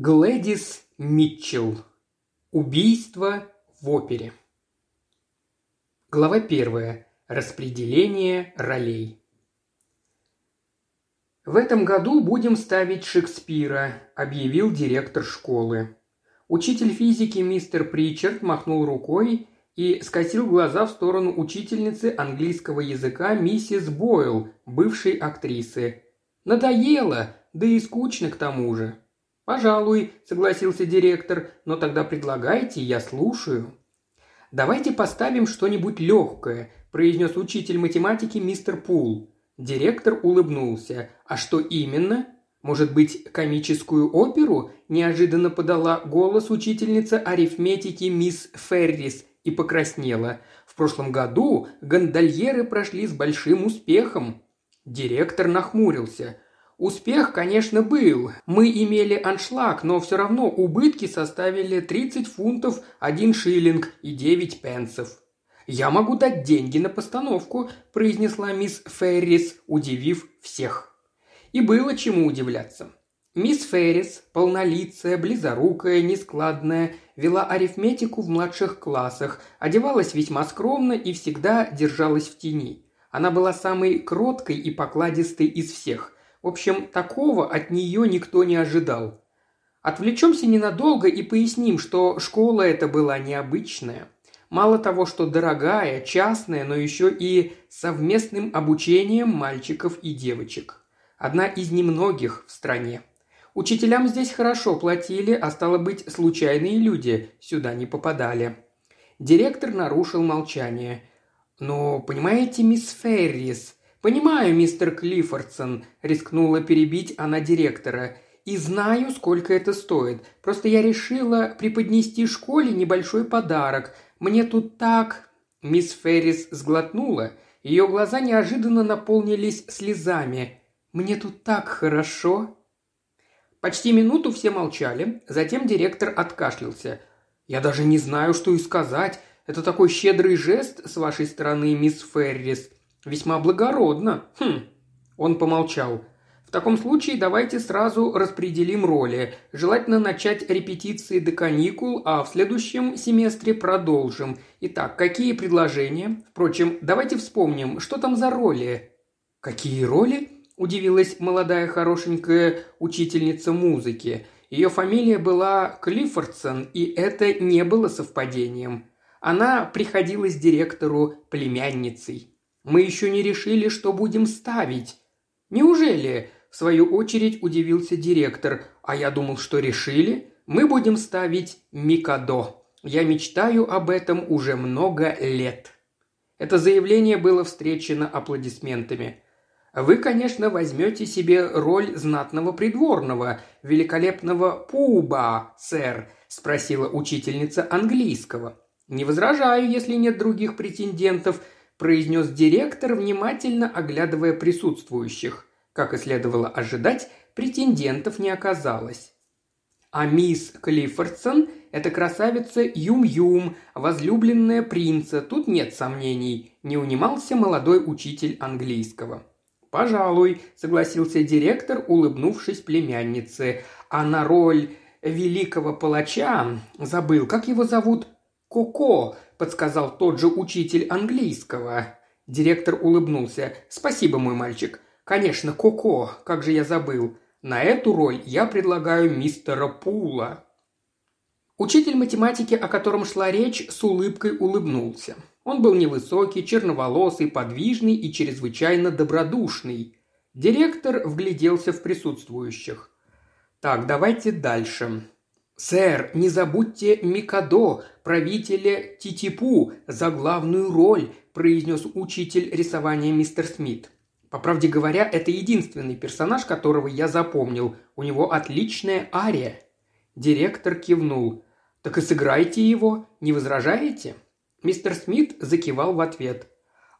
Глэдис Митчелл. Убийство в опере. Глава первая. Распределение ролей. «В этом году будем ставить Шекспира», – объявил директор школы. Учитель физики мистер Причард махнул рукой и скосил глаза в сторону учительницы английского языка миссис Бойл, бывшей актрисы. «Надоело, да и скучно к тому же». «Пожалуй», – согласился директор, – «но тогда предлагайте, я слушаю». «Давайте поставим что-нибудь легкое», – произнес учитель математики мистер Пул. Директор улыбнулся. «А что именно?» «Может быть, комическую оперу?» – неожиданно подала голос учительница арифметики мисс Феррис и покраснела. «В прошлом году гондольеры прошли с большим успехом». Директор нахмурился – Успех, конечно, был. Мы имели аншлаг, но все равно убытки составили 30 фунтов, 1 шиллинг и 9 пенсов. «Я могу дать деньги на постановку», – произнесла мисс Феррис, удивив всех. И было чему удивляться. Мисс Феррис, полнолицая, близорукая, нескладная, вела арифметику в младших классах, одевалась весьма скромно и всегда держалась в тени. Она была самой кроткой и покладистой из всех – в общем, такого от нее никто не ожидал. Отвлечемся ненадолго и поясним, что школа эта была необычная. Мало того, что дорогая, частная, но еще и совместным обучением мальчиков и девочек. Одна из немногих в стране. Учителям здесь хорошо платили, а стало быть, случайные люди сюда не попадали. Директор нарушил молчание. «Но, понимаете, мисс Феррис, «Понимаю, мистер Клиффордсон», – рискнула перебить она директора. «И знаю, сколько это стоит. Просто я решила преподнести школе небольшой подарок. Мне тут так...» Мисс Феррис сглотнула. Ее глаза неожиданно наполнились слезами. «Мне тут так хорошо!» Почти минуту все молчали, затем директор откашлялся. «Я даже не знаю, что и сказать. Это такой щедрый жест с вашей стороны, мисс Феррис. Весьма благородно. Хм. Он помолчал. В таком случае давайте сразу распределим роли. Желательно начать репетиции до каникул, а в следующем семестре продолжим. Итак, какие предложения? Впрочем, давайте вспомним, что там за роли. Какие роли? Удивилась молодая хорошенькая учительница музыки. Ее фамилия была Клиффордсон, и это не было совпадением. Она приходилась директору племянницей. Мы еще не решили, что будем ставить». «Неужели?» – в свою очередь удивился директор. «А я думал, что решили. Мы будем ставить Микадо. Я мечтаю об этом уже много лет». Это заявление было встречено аплодисментами. Вы, конечно, возьмете себе роль знатного придворного, великолепного пуба, сэр, спросила учительница английского. Не возражаю, если нет других претендентов, произнес директор, внимательно оглядывая присутствующих. Как и следовало ожидать, претендентов не оказалось. А мисс Клиффордсон – это красавица Юм-Юм, возлюбленная принца, тут нет сомнений, не унимался молодой учитель английского. «Пожалуй», – согласился директор, улыбнувшись племяннице, а на роль великого палача забыл, как его зовут, Коко, подсказал тот же учитель английского. Директор улыбнулся. «Спасибо, мой мальчик. Конечно, Коко, как же я забыл. На эту роль я предлагаю мистера Пула». Учитель математики, о котором шла речь, с улыбкой улыбнулся. Он был невысокий, черноволосый, подвижный и чрезвычайно добродушный. Директор вгляделся в присутствующих. «Так, давайте дальше. «Сэр, не забудьте Микадо, правителя Титипу, за главную роль», – произнес учитель рисования мистер Смит. По правде говоря, это единственный персонаж, которого я запомнил. У него отличная ария. Директор кивнул. «Так и сыграйте его, не возражаете?» Мистер Смит закивал в ответ.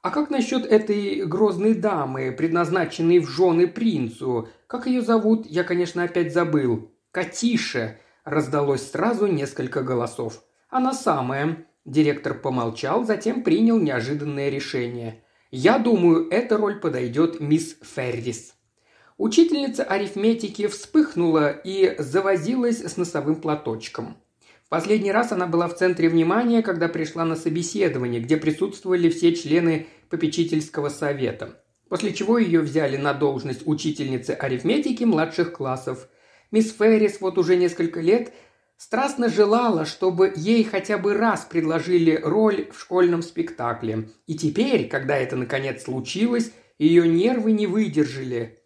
«А как насчет этой грозной дамы, предназначенной в жены принцу? Как ее зовут, я, конечно, опять забыл. Катиша раздалось сразу несколько голосов. «Она самая». Директор помолчал, затем принял неожиданное решение. «Я думаю, эта роль подойдет мисс Феррис». Учительница арифметики вспыхнула и завозилась с носовым платочком. В последний раз она была в центре внимания, когда пришла на собеседование, где присутствовали все члены попечительского совета. После чего ее взяли на должность учительницы арифметики младших классов. Мисс Феррис вот уже несколько лет страстно желала, чтобы ей хотя бы раз предложили роль в школьном спектакле. И теперь, когда это наконец случилось, ее нервы не выдержали.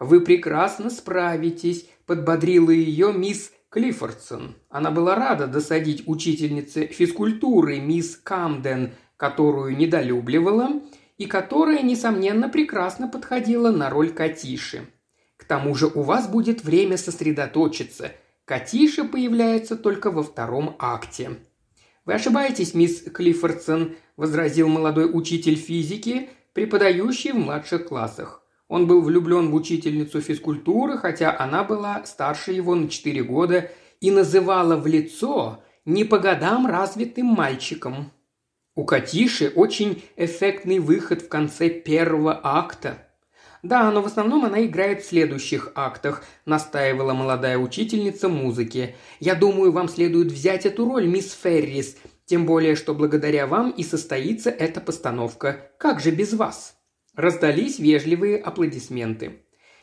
«Вы прекрасно справитесь», – подбодрила ее мисс Клиффордсон. Она была рада досадить учительнице физкультуры мисс Камден, которую недолюбливала и которая, несомненно, прекрасно подходила на роль Катиши. Тому же у вас будет время сосредоточиться. Катиша появляется только во втором акте. «Вы ошибаетесь, мисс Клиффордсон», – возразил молодой учитель физики, преподающий в младших классах. Он был влюблен в учительницу физкультуры, хотя она была старше его на 4 года и называла в лицо не по годам развитым мальчиком. У Катиши очень эффектный выход в конце первого акта. Да, но в основном она играет в следующих актах, настаивала молодая учительница музыки. Я думаю, вам следует взять эту роль, мисс Феррис, тем более, что благодаря вам и состоится эта постановка. Как же без вас? Раздались вежливые аплодисменты.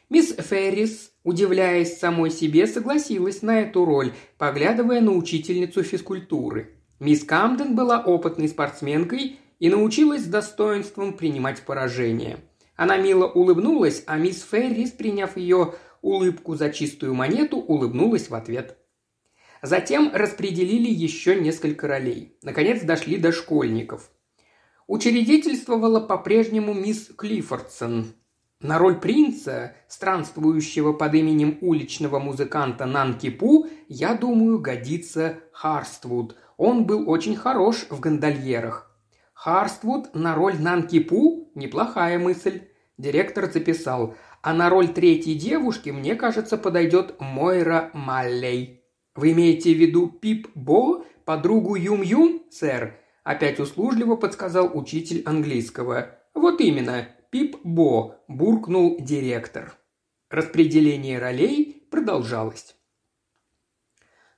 Мисс Феррис, удивляясь самой себе, согласилась на эту роль, поглядывая на учительницу физкультуры. Мисс Камден была опытной спортсменкой и научилась с достоинством принимать поражение. Она мило улыбнулась, а мисс Феррис, приняв ее улыбку за чистую монету, улыбнулась в ответ. Затем распределили еще несколько ролей. Наконец дошли до школьников. Учредительствовала по-прежнему мисс Клиффордсон. На роль принца, странствующего под именем уличного музыканта Нанки Пу, я думаю, годится Харствуд. Он был очень хорош в гондольерах. Харствуд на роль Нанки Пу – неплохая мысль. Директор записал. А на роль третьей девушки, мне кажется, подойдет Мойра Маллей. Вы имеете в виду Пип Бо, подругу Юм-Юм, сэр? Опять услужливо подсказал учитель английского. «Вот именно, Пип Бо», – буркнул директор. Распределение ролей продолжалось.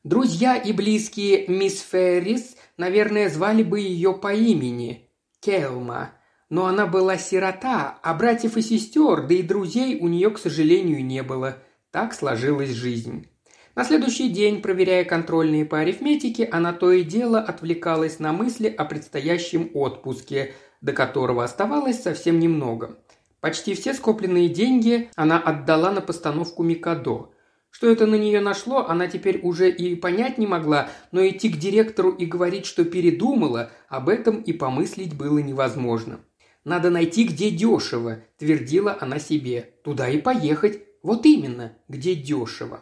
Друзья и близкие мисс Феррис, наверное, звали бы ее по имени – Келма. Но она была сирота, а братьев и сестер, да и друзей у нее, к сожалению, не было. Так сложилась жизнь. На следующий день, проверяя контрольные по арифметике, она то и дело отвлекалась на мысли о предстоящем отпуске, до которого оставалось совсем немного. Почти все скопленные деньги она отдала на постановку Микадо. Что это на нее нашло, она теперь уже и понять не могла, но идти к директору и говорить, что передумала, об этом и помыслить было невозможно. «Надо найти, где дешево», – твердила она себе. «Туда и поехать. Вот именно, где дешево».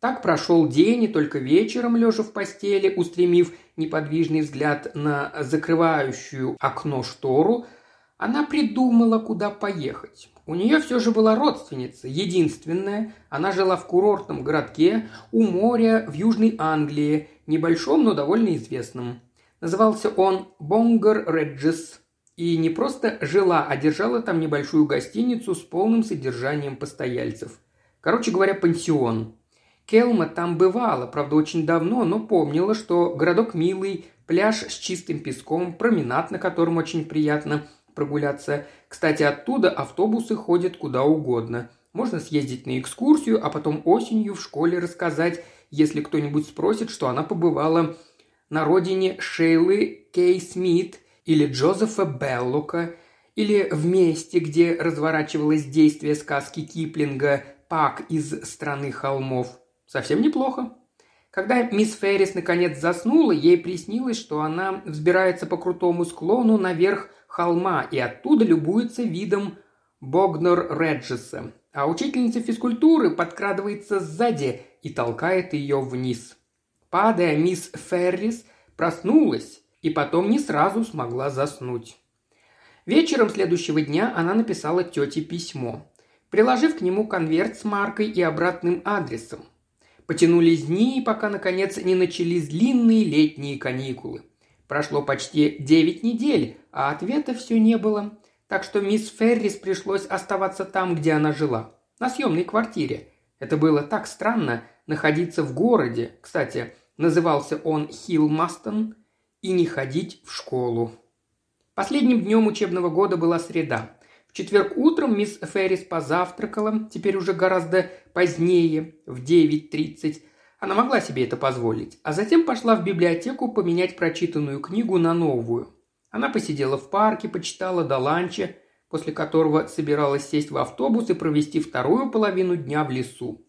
Так прошел день, и только вечером, лежа в постели, устремив неподвижный взгляд на закрывающую окно штору, она придумала, куда поехать. У нее все же была родственница, единственная. Она жила в курортном городке у моря в Южной Англии, небольшом, но довольно известном. Назывался он Бонгар Реджес. И не просто жила, а держала там небольшую гостиницу с полным содержанием постояльцев. Короче говоря, пансион. Келма там бывала, правда, очень давно, но помнила, что городок милый, пляж с чистым песком, променад, на котором очень приятно прогуляться. Кстати, оттуда автобусы ходят куда угодно. Можно съездить на экскурсию, а потом осенью в школе рассказать, если кто-нибудь спросит, что она побывала на родине Шейлы Кей Смит или Джозефа Беллока, или в месте, где разворачивалось действие сказки Киплинга «Пак из страны холмов», Совсем неплохо. Когда мисс Феррис наконец заснула, ей приснилось, что она взбирается по крутому склону наверх холма и оттуда любуется видом Богнор Реджеса. А учительница физкультуры подкрадывается сзади и толкает ее вниз. Падая, мисс Феррис проснулась и потом не сразу смогла заснуть. Вечером следующего дня она написала тете письмо, приложив к нему конверт с маркой и обратным адресом. Потянулись дни, пока, наконец, не начались длинные летние каникулы. Прошло почти девять недель, а ответа все не было. Так что мисс Феррис пришлось оставаться там, где она жила. на съемной квартире. Это было так странно находиться в городе, кстати, назывался он Хилмастон, и не ходить в школу. Последним днем учебного года была среда. В четверг утром мисс Феррис позавтракала, теперь уже гораздо позднее, в 9.30. Она могла себе это позволить. А затем пошла в библиотеку поменять прочитанную книгу на новую. Она посидела в парке, почитала до ланча, после которого собиралась сесть в автобус и провести вторую половину дня в лесу.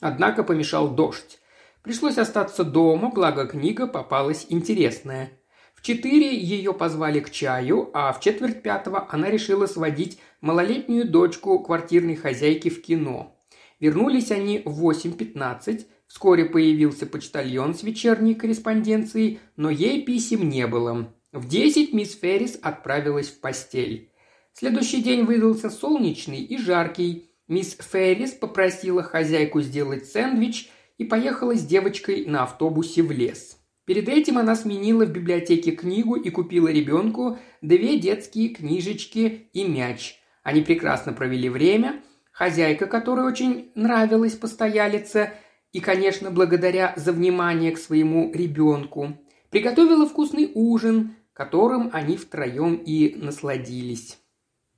Однако помешал дождь. Пришлось остаться дома, благо книга попалась интересная. В четыре ее позвали к чаю, а в четверть пятого она решила сводить малолетнюю дочку квартирной хозяйки в кино. Вернулись они в 8.15, вскоре появился почтальон с вечерней корреспонденцией, но ей писем не было. В десять мисс Феррис отправилась в постель. Следующий день выдался солнечный и жаркий. Мисс Феррис попросила хозяйку сделать сэндвич и поехала с девочкой на автобусе в лес. Перед этим она сменила в библиотеке книгу и купила ребенку две детские книжечки и мяч. Они прекрасно провели время. Хозяйка, которой очень нравилась постоялица, и, конечно, благодаря за внимание к своему ребенку, приготовила вкусный ужин, которым они втроем и насладились.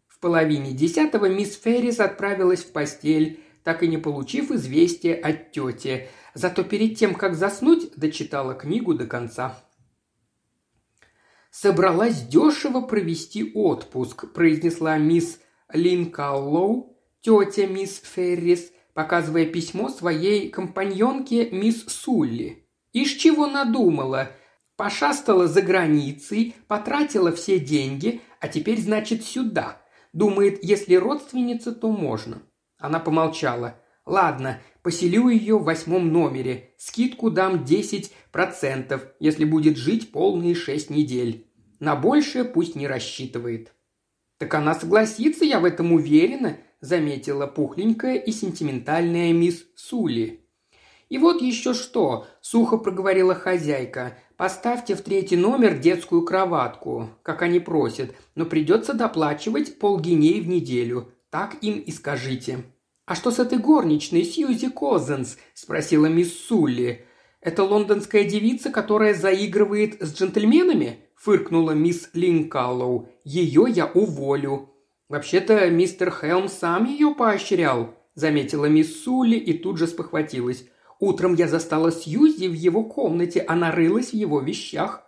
В половине десятого мисс Феррис отправилась в постель, так и не получив известия от тети – Зато перед тем, как заснуть, дочитала книгу до конца. «Собралась дешево провести отпуск», – произнесла мисс Линкаллоу, тетя мисс Феррис, показывая письмо своей компаньонке мисс Сулли. «Ишь чего надумала? Пошастала за границей, потратила все деньги, а теперь, значит, сюда. Думает, если родственница, то можно». Она помолчала. «Ладно, Поселю ее в восьмом номере. Скидку дам 10%, если будет жить полные шесть недель. На большее пусть не рассчитывает». «Так она согласится, я в этом уверена», – заметила пухленькая и сентиментальная мисс Сули. «И вот еще что», – сухо проговорила хозяйка. «Поставьте в третий номер детскую кроватку, как они просят, но придется доплачивать полгиней в неделю. Так им и скажите». «А что с этой горничной, Сьюзи Козенс?» – спросила мисс Сулли. «Это лондонская девица, которая заигрывает с джентльменами?» – фыркнула мисс Линкаллоу. «Ее я уволю». «Вообще-то мистер Хелм сам ее поощрял», – заметила мисс Сулли и тут же спохватилась. «Утром я застала Сьюзи в его комнате, она рылась в его вещах».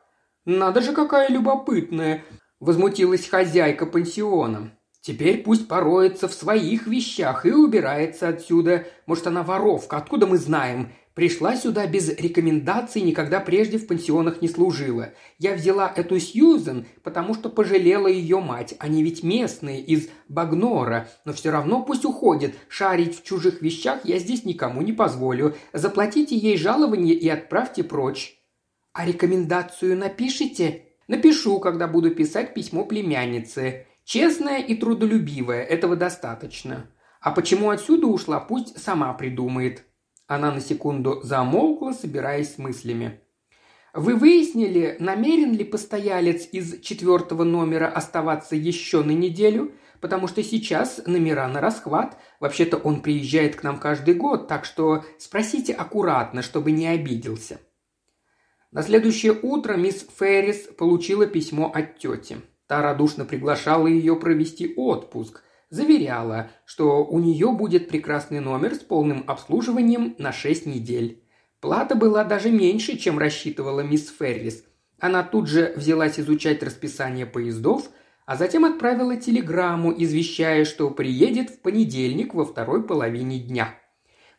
«Надо же, какая любопытная!» – возмутилась хозяйка пансиона. Теперь пусть пороется в своих вещах и убирается отсюда. Может, она воровка, откуда мы знаем? Пришла сюда без рекомендаций, никогда прежде в пансионах не служила. Я взяла эту Сьюзен, потому что пожалела ее мать. Они ведь местные, из Багнора. Но все равно пусть уходит. Шарить в чужих вещах я здесь никому не позволю. Заплатите ей жалование и отправьте прочь». «А рекомендацию напишите?» «Напишу, когда буду писать письмо племяннице. Честная и трудолюбивая, этого достаточно. А почему отсюда ушла, пусть сама придумает. Она на секунду замолкла, собираясь с мыслями. Вы выяснили, намерен ли постоялец из четвертого номера оставаться еще на неделю? Потому что сейчас номера на расхват. Вообще-то он приезжает к нам каждый год, так что спросите аккуратно, чтобы не обиделся. На следующее утро мисс Феррис получила письмо от тети. Та радушно приглашала ее провести отпуск, заверяла, что у нее будет прекрасный номер с полным обслуживанием на 6 недель. Плата была даже меньше, чем рассчитывала мисс Феррис. Она тут же взялась изучать расписание поездов, а затем отправила телеграмму, извещая, что приедет в понедельник во второй половине дня.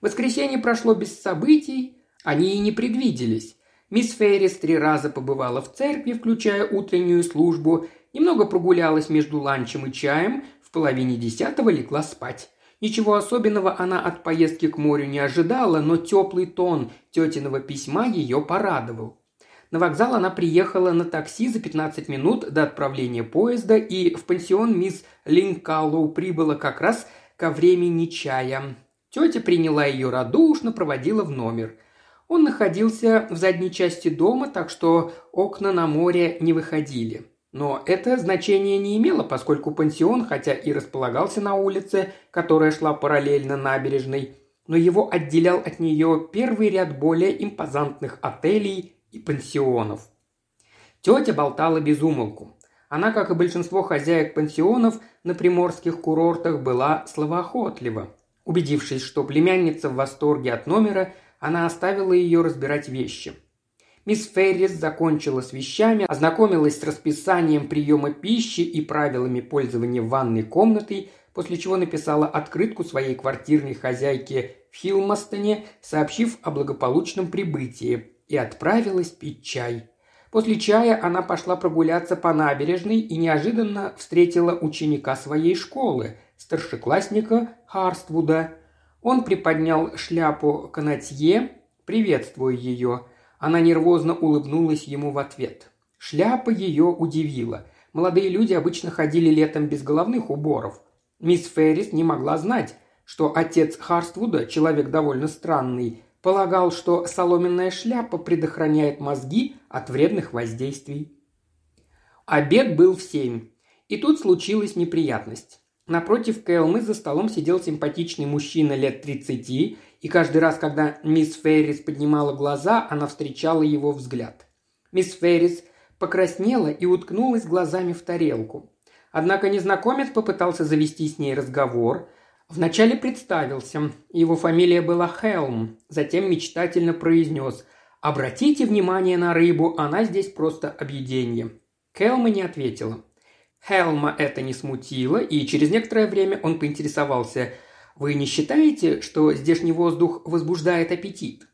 Воскресенье прошло без событий, они и не предвиделись. Мисс Феррис три раза побывала в церкви, включая утреннюю службу, Немного прогулялась между ланчем и чаем, в половине десятого легла спать. Ничего особенного она от поездки к морю не ожидала, но теплый тон тетиного письма ее порадовал. На вокзал она приехала на такси за 15 минут до отправления поезда, и в пансион мисс Линкаллоу прибыла как раз ко времени чая. Тетя приняла ее радушно, проводила в номер. Он находился в задней части дома, так что окна на море не выходили. Но это значение не имело, поскольку пансион, хотя и располагался на улице, которая шла параллельно набережной, но его отделял от нее первый ряд более импозантных отелей и пансионов. Тетя болтала без умолку. Она, как и большинство хозяек пансионов на приморских курортах, была словоохотлива. Убедившись, что племянница в восторге от номера, она оставила ее разбирать вещи. Мисс Феррис закончила с вещами, ознакомилась с расписанием приема пищи и правилами пользования ванной комнатой, после чего написала открытку своей квартирной хозяйке в Хилмастоне, сообщив о благополучном прибытии, и отправилась пить чай. После чая она пошла прогуляться по набережной и неожиданно встретила ученика своей школы, старшеклассника Харствуда. Он приподнял шляпу канатье, приветствуя ее. Она нервозно улыбнулась ему в ответ. Шляпа ее удивила. Молодые люди обычно ходили летом без головных уборов. Мисс Феррис не могла знать, что отец Харствуда, человек довольно странный, полагал, что соломенная шляпа предохраняет мозги от вредных воздействий. Обед был в семь. И тут случилась неприятность. Напротив Кэлмы за столом сидел симпатичный мужчина лет тридцати, и каждый раз, когда мисс Феррис поднимала глаза, она встречала его взгляд. Мисс Феррис покраснела и уткнулась глазами в тарелку. Однако незнакомец попытался завести с ней разговор – Вначале представился. Его фамилия была Хелм. Затем мечтательно произнес «Обратите внимание на рыбу, она здесь просто объедение». Хелма не ответила. Хелма это не смутило, и через некоторое время он поинтересовался «Вы не считаете, что здешний воздух возбуждает аппетит?»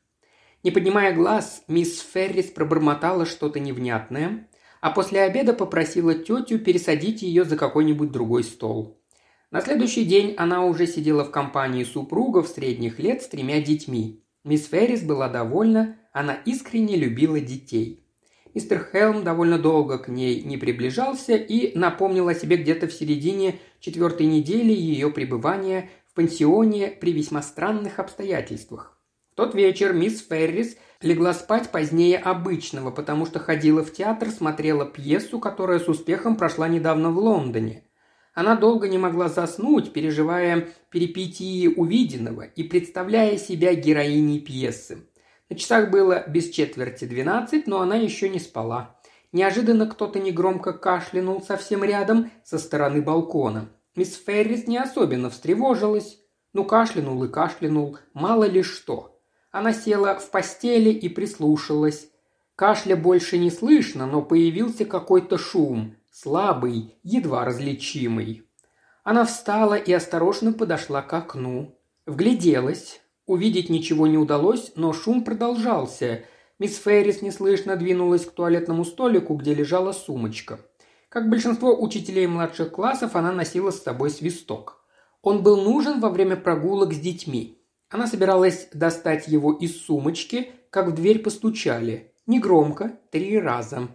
Не поднимая глаз, мисс Феррис пробормотала что-то невнятное, а после обеда попросила тетю пересадить ее за какой-нибудь другой стол. На следующий день она уже сидела в компании супругов средних лет с тремя детьми. Мисс Феррис была довольна, она искренне любила детей. Мистер Хелм довольно долго к ней не приближался и напомнил о себе где-то в середине четвертой недели ее пребывания пансионе при весьма странных обстоятельствах. В тот вечер мисс Феррис легла спать позднее обычного, потому что ходила в театр, смотрела пьесу, которая с успехом прошла недавно в Лондоне – она долго не могла заснуть, переживая перипетии увиденного и представляя себя героиней пьесы. На часах было без четверти двенадцать, но она еще не спала. Неожиданно кто-то негромко кашлянул совсем рядом со стороны балкона. Мисс Феррис не особенно встревожилась. Ну, кашлянул и кашлянул, мало ли что. Она села в постели и прислушалась. Кашля больше не слышно, но появился какой-то шум слабый, едва различимый. Она встала и осторожно подошла к окну. Вгляделась. Увидеть ничего не удалось, но шум продолжался. Мисс Феррис неслышно двинулась к туалетному столику, где лежала сумочка. Как большинство учителей младших классов, она носила с собой свисток. Он был нужен во время прогулок с детьми. Она собиралась достать его из сумочки, как в дверь постучали. Негромко, три раза.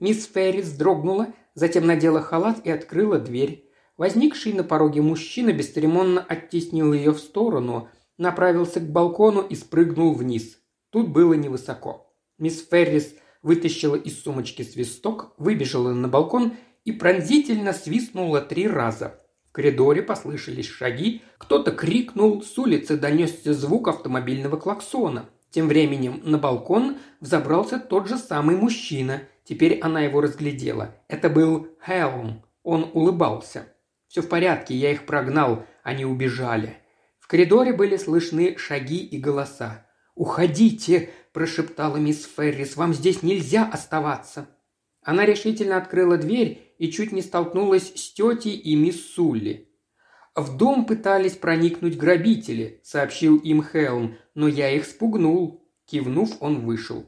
Мисс Феррис дрогнула, затем надела халат и открыла дверь. Возникший на пороге мужчина бесцеремонно оттеснил ее в сторону, направился к балкону и спрыгнул вниз. Тут было невысоко. Мисс Феррис вытащила из сумочки свисток, выбежала на балкон и пронзительно свистнула три раза. В коридоре послышались шаги, кто-то крикнул, с улицы донесся звук автомобильного клаксона. Тем временем на балкон взобрался тот же самый мужчина – Теперь она его разглядела. Это был Хелм. Он улыбался. «Все в порядке, я их прогнал, они убежали». В коридоре были слышны шаги и голоса. «Уходите!» – прошептала мисс Феррис. «Вам здесь нельзя оставаться!» Она решительно открыла дверь и чуть не столкнулась с тетей и мисс Сулли. «В дом пытались проникнуть грабители», – сообщил им Хелм, – «но я их спугнул». Кивнув, он вышел.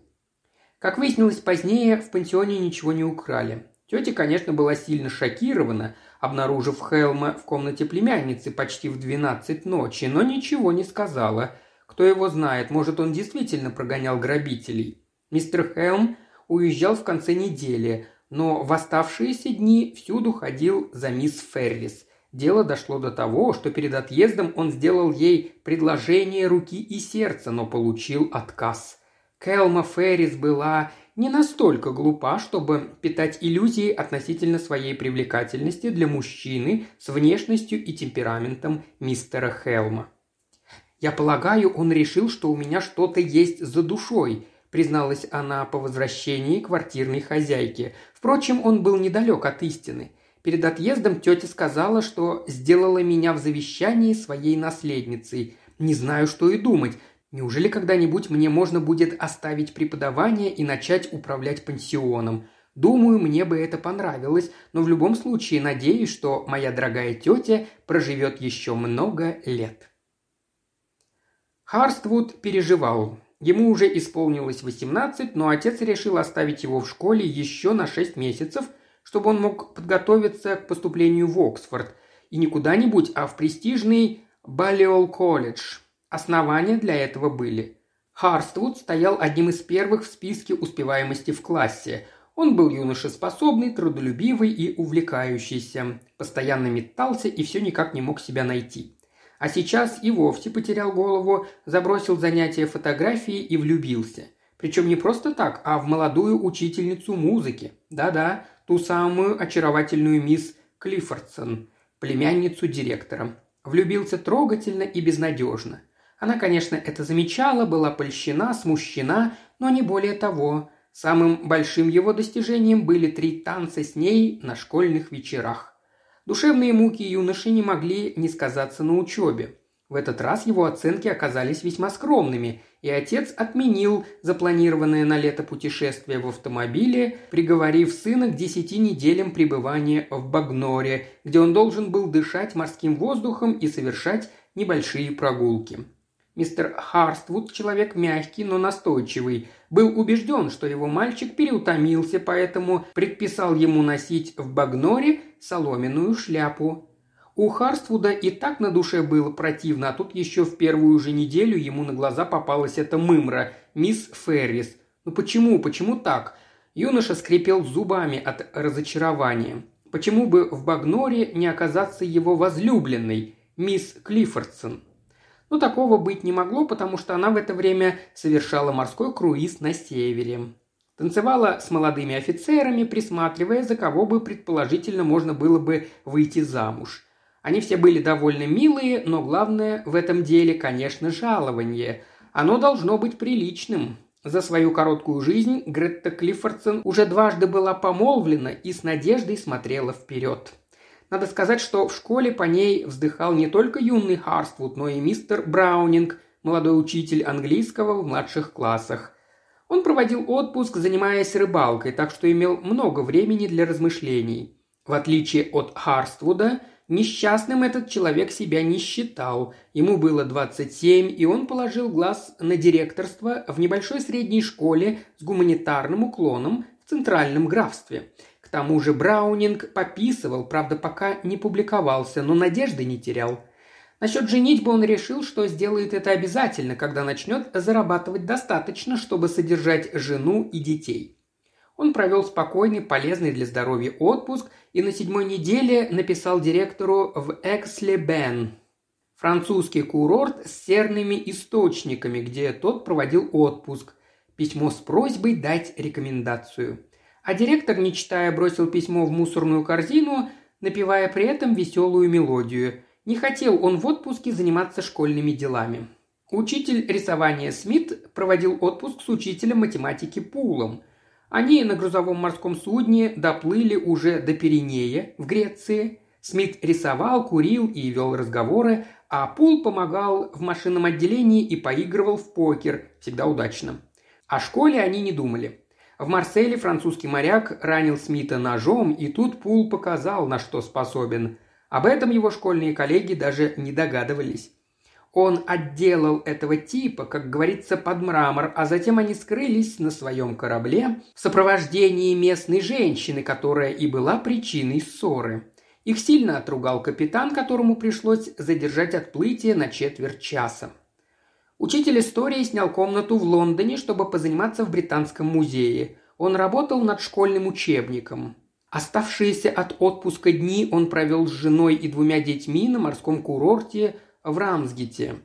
Как выяснилось позднее, в пансионе ничего не украли. Тетя, конечно, была сильно шокирована, обнаружив Хелма в комнате племянницы почти в 12 ночи, но ничего не сказала. Кто его знает, может, он действительно прогонял грабителей. Мистер Хелм уезжал в конце недели, но в оставшиеся дни всюду ходил за мисс Феррис. Дело дошло до того, что перед отъездом он сделал ей предложение руки и сердца, но получил отказ – Келма Феррис была не настолько глупа, чтобы питать иллюзии относительно своей привлекательности для мужчины с внешностью и темпераментом мистера Хелма. «Я полагаю, он решил, что у меня что-то есть за душой», призналась она по возвращении квартирной хозяйки. Впрочем, он был недалек от истины. Перед отъездом тетя сказала, что сделала меня в завещании своей наследницей. Не знаю, что и думать. Неужели когда-нибудь мне можно будет оставить преподавание и начать управлять пансионом? Думаю, мне бы это понравилось, но в любом случае надеюсь, что моя дорогая тетя проживет еще много лет. Харствуд переживал. Ему уже исполнилось 18, но отец решил оставить его в школе еще на 6 месяцев, чтобы он мог подготовиться к поступлению в Оксфорд. И не куда-нибудь, а в престижный Баллиол колледж. Основания для этого были. Харствуд стоял одним из первых в списке успеваемости в классе. Он был юношеспособный, трудолюбивый и увлекающийся. Постоянно метался и все никак не мог себя найти. А сейчас и вовсе потерял голову, забросил занятия фотографии и влюбился. Причем не просто так, а в молодую учительницу музыки. Да-да, ту самую очаровательную мисс Клиффордсон, племянницу директора. Влюбился трогательно и безнадежно. Она, конечно, это замечала, была польщена, смущена, но не более того. Самым большим его достижением были три танца с ней на школьных вечерах. Душевные муки юноши не могли не сказаться на учебе. В этот раз его оценки оказались весьма скромными, и отец отменил запланированное на лето путешествие в автомобиле, приговорив сына к десяти неделям пребывания в Багноре, где он должен был дышать морским воздухом и совершать небольшие прогулки. Мистер Харствуд, человек мягкий, но настойчивый, был убежден, что его мальчик переутомился, поэтому предписал ему носить в Багноре соломенную шляпу. У Харствуда и так на душе было противно, а тут еще в первую же неделю ему на глаза попалась эта мымра, мисс Феррис. Ну почему, почему так? Юноша скрипел зубами от разочарования. Почему бы в Багноре не оказаться его возлюбленной, мисс Клиффордсон? Но такого быть не могло, потому что она в это время совершала морской круиз на севере. Танцевала с молодыми офицерами, присматривая, за кого бы предположительно можно было бы выйти замуж. Они все были довольно милые, но главное в этом деле, конечно, жалование. Оно должно быть приличным. За свою короткую жизнь Гретта Клиффордсон уже дважды была помолвлена и с надеждой смотрела вперед. Надо сказать, что в школе по ней вздыхал не только юный Харствуд, но и мистер Браунинг, молодой учитель английского в младших классах. Он проводил отпуск, занимаясь рыбалкой, так что имел много времени для размышлений. В отличие от Харствуда, несчастным этот человек себя не считал. Ему было 27, и он положил глаз на директорство в небольшой средней школе с гуманитарным уклоном в Центральном графстве – тому же Браунинг пописывал, правда, пока не публиковался, но надежды не терял. Насчет женитьбы он решил, что сделает это обязательно, когда начнет зарабатывать достаточно, чтобы содержать жену и детей. Он провел спокойный, полезный для здоровья отпуск и на седьмой неделе написал директору в Экслебен, французский курорт с серными источниками, где тот проводил отпуск, письмо с просьбой дать рекомендацию – а директор, не читая, бросил письмо в мусорную корзину, напевая при этом веселую мелодию. Не хотел он в отпуске заниматься школьными делами. Учитель рисования Смит проводил отпуск с учителем математики Пулом. Они на грузовом морском судне доплыли уже до Пиренея в Греции. Смит рисовал, курил и вел разговоры, а Пул помогал в машинном отделении и поигрывал в покер, всегда удачно. О школе они не думали. В Марселе французский моряк ранил Смита ножом, и тут Пул показал, на что способен. Об этом его школьные коллеги даже не догадывались. Он отделал этого типа, как говорится, под мрамор, а затем они скрылись на своем корабле в сопровождении местной женщины, которая и была причиной ссоры. Их сильно отругал капитан, которому пришлось задержать отплытие на четверть часа. Учитель истории снял комнату в Лондоне, чтобы позаниматься в Британском музее. Он работал над школьным учебником. Оставшиеся от отпуска дни он провел с женой и двумя детьми на морском курорте в Рамсгите.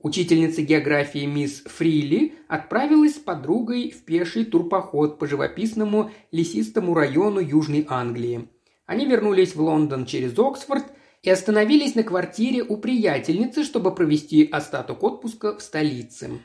Учительница географии мисс Фрили отправилась с подругой в пеший турпоход по живописному лесистому району Южной Англии. Они вернулись в Лондон через Оксфорд и остановились на квартире у приятельницы, чтобы провести остаток отпуска в столице.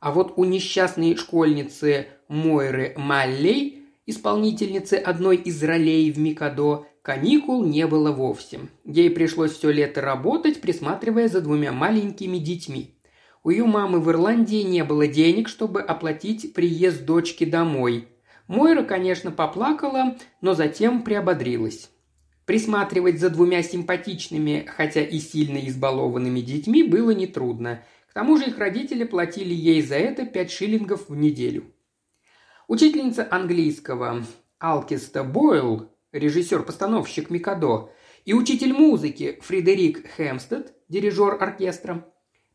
А вот у несчастной школьницы Мойры Маллей, исполнительницы одной из ролей в Микадо, каникул не было вовсе. Ей пришлось все лето работать, присматривая за двумя маленькими детьми. У ее мамы в Ирландии не было денег, чтобы оплатить приезд дочки домой. Мойра, конечно, поплакала, но затем приободрилась. Присматривать за двумя симпатичными, хотя и сильно избалованными детьми было нетрудно. К тому же их родители платили ей за это пять шиллингов в неделю. Учительница английского Алкиста Бойл, режиссер-постановщик Микадо, и учитель музыки Фредерик Хемстед, дирижер оркестра,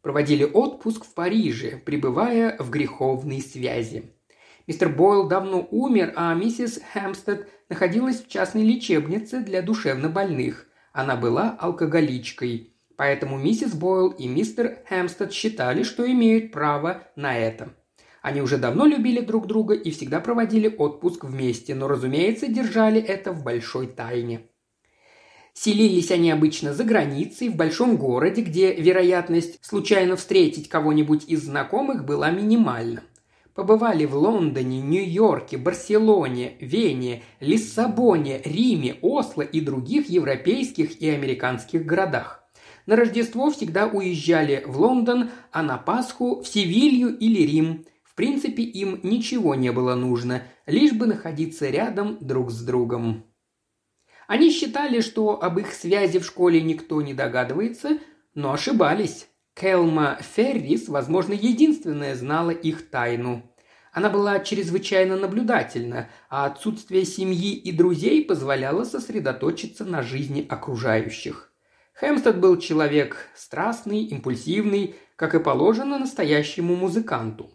проводили отпуск в Париже, пребывая в греховной связи. Мистер Бойл давно умер, а миссис Хэмстед находилась в частной лечебнице для душевнобольных. Она была алкоголичкой. Поэтому миссис Бойл и мистер Хэмстед считали, что имеют право на это. Они уже давно любили друг друга и всегда проводили отпуск вместе, но, разумеется, держали это в большой тайне. Селились они обычно за границей, в большом городе, где вероятность случайно встретить кого-нибудь из знакомых была минимальна. Побывали в Лондоне, Нью-Йорке, Барселоне, Вене, Лиссабоне, Риме, Осло и других европейских и американских городах. На Рождество всегда уезжали в Лондон, а на Пасху в Севилью или Рим. В принципе, им ничего не было нужно, лишь бы находиться рядом друг с другом. Они считали, что об их связи в школе никто не догадывается, но ошибались. Келма Феррис, возможно, единственная знала их тайну. Она была чрезвычайно наблюдательна, а отсутствие семьи и друзей позволяло сосредоточиться на жизни окружающих. Хэмстед был человек страстный, импульсивный, как и положено настоящему музыканту.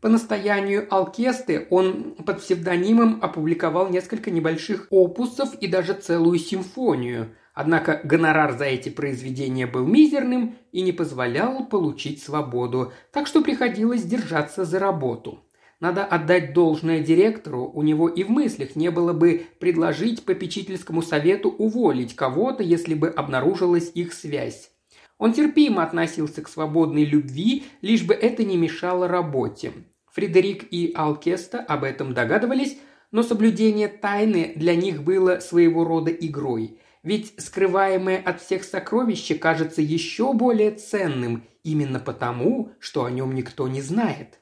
По настоянию Алкесты он под псевдонимом опубликовал несколько небольших опусов и даже целую симфонию – Однако гонорар за эти произведения был мизерным и не позволял получить свободу, так что приходилось держаться за работу. Надо отдать должное директору, у него и в мыслях не было бы предложить попечительскому совету уволить кого-то, если бы обнаружилась их связь. Он терпимо относился к свободной любви, лишь бы это не мешало работе. Фредерик и Алкеста об этом догадывались, но соблюдение тайны для них было своего рода игрой – ведь скрываемое от всех сокровище кажется еще более ценным именно потому, что о нем никто не знает.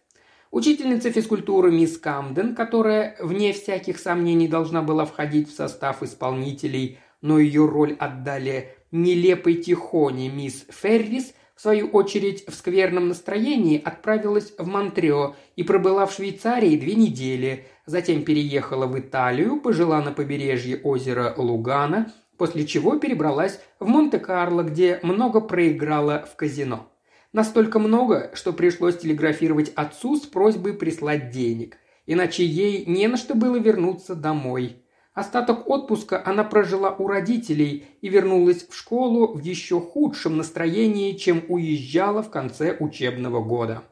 Учительница физкультуры мисс Камден, которая, вне всяких сомнений, должна была входить в состав исполнителей, но ее роль отдали нелепой тихоне мисс Феррис, в свою очередь в скверном настроении отправилась в Монтрео и пробыла в Швейцарии две недели, затем переехала в Италию, пожила на побережье озера Лугана – после чего перебралась в Монте-Карло, где много проиграла в казино. Настолько много, что пришлось телеграфировать отцу с просьбой прислать денег, иначе ей не на что было вернуться домой. Остаток отпуска она прожила у родителей и вернулась в школу в еще худшем настроении, чем уезжала в конце учебного года.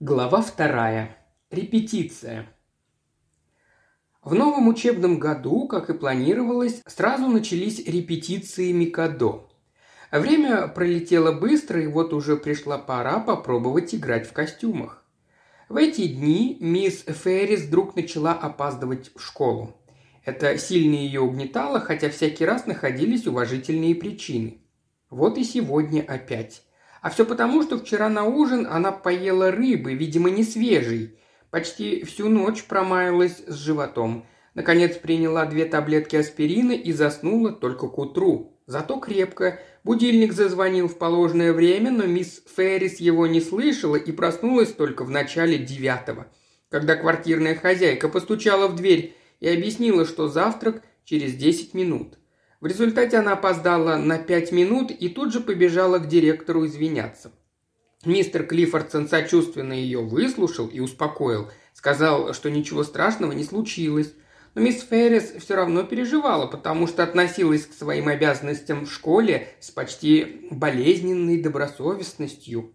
Глава вторая. Репетиция. В новом учебном году, как и планировалось, сразу начались репетиции Микадо. Время пролетело быстро, и вот уже пришла пора попробовать играть в костюмах. В эти дни мисс Феррис вдруг начала опаздывать в школу. Это сильно ее угнетало, хотя всякий раз находились уважительные причины. Вот и сегодня опять. А все потому, что вчера на ужин она поела рыбы, видимо, не свежей, Почти всю ночь промаялась с животом. Наконец приняла две таблетки аспирина и заснула только к утру. Зато крепко. Будильник зазвонил в положенное время, но мисс Феррис его не слышала и проснулась только в начале девятого. Когда квартирная хозяйка постучала в дверь и объяснила, что завтрак через десять минут. В результате она опоздала на пять минут и тут же побежала к директору извиняться. Мистер Клиффордсон сочувственно ее выслушал и успокоил. Сказал, что ничего страшного не случилось. Но мисс Феррис все равно переживала, потому что относилась к своим обязанностям в школе с почти болезненной добросовестностью.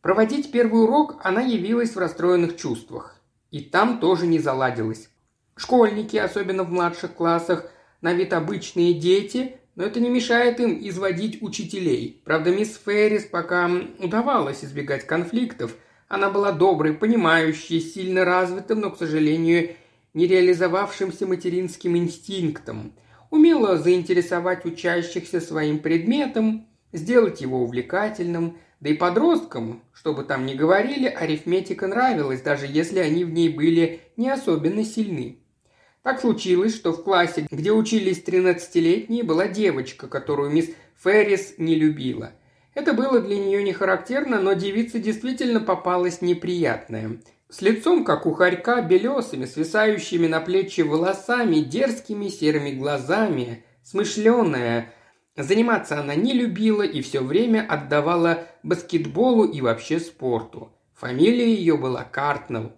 Проводить первый урок она явилась в расстроенных чувствах. И там тоже не заладилось. Школьники, особенно в младших классах, на вид обычные дети, но это не мешает им изводить учителей. Правда, мисс Феррис пока удавалось избегать конфликтов. Она была доброй, понимающей, сильно развитым, но, к сожалению, не реализовавшимся материнским инстинктом. Умела заинтересовать учащихся своим предметом, сделать его увлекательным, да и подросткам, что бы там ни говорили, арифметика нравилась, даже если они в ней были не особенно сильны. Так случилось, что в классе, где учились 13-летние, была девочка, которую мисс Феррис не любила. Это было для нее не характерно, но девица действительно попалась неприятная. С лицом, как у хорька, белесыми, свисающими на плечи волосами, дерзкими серыми глазами, смышленая. Заниматься она не любила и все время отдавала баскетболу и вообще спорту. Фамилия ее была Картнелл.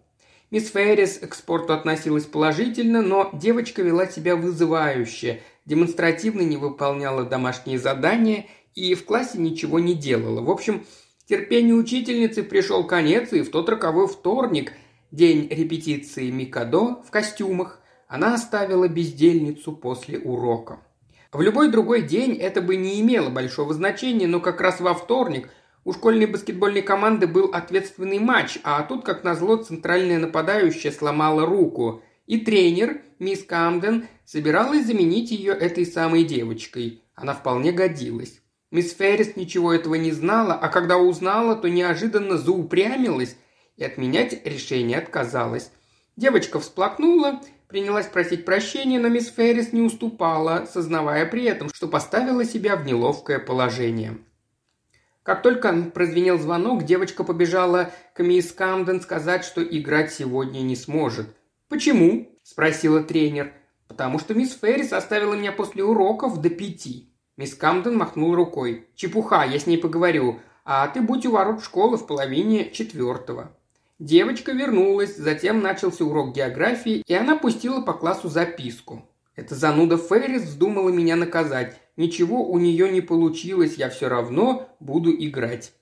Мисс Феррис к спорту относилась положительно, но девочка вела себя вызывающе, демонстративно не выполняла домашние задания и в классе ничего не делала. В общем, Терпению учительницы пришел конец, и в тот роковой вторник, день репетиции Микадо в костюмах, она оставила бездельницу после урока. В любой другой день это бы не имело большого значения, но как раз во вторник у школьной баскетбольной команды был ответственный матч, а тут, как назло, центральная нападающая сломала руку. И тренер, мисс Камден, собиралась заменить ее этой самой девочкой. Она вполне годилась. Мисс Феррис ничего этого не знала, а когда узнала, то неожиданно заупрямилась и отменять решение отказалась. Девочка всплакнула, принялась просить прощения, но мисс Феррис не уступала, сознавая при этом, что поставила себя в неловкое положение. Как только прозвенел звонок, девочка побежала к мисс Камден сказать, что играть сегодня не сможет. «Почему?» – спросила тренер. «Потому что мисс Феррис оставила меня после уроков до пяти», Мисс Камден махнул рукой. «Чепуха, я с ней поговорю. А ты будь у ворот школы в половине четвертого». Девочка вернулась, затем начался урок географии, и она пустила по классу записку. Эта зануда Феррис вздумала меня наказать. Ничего у нее не получилось, я все равно буду играть.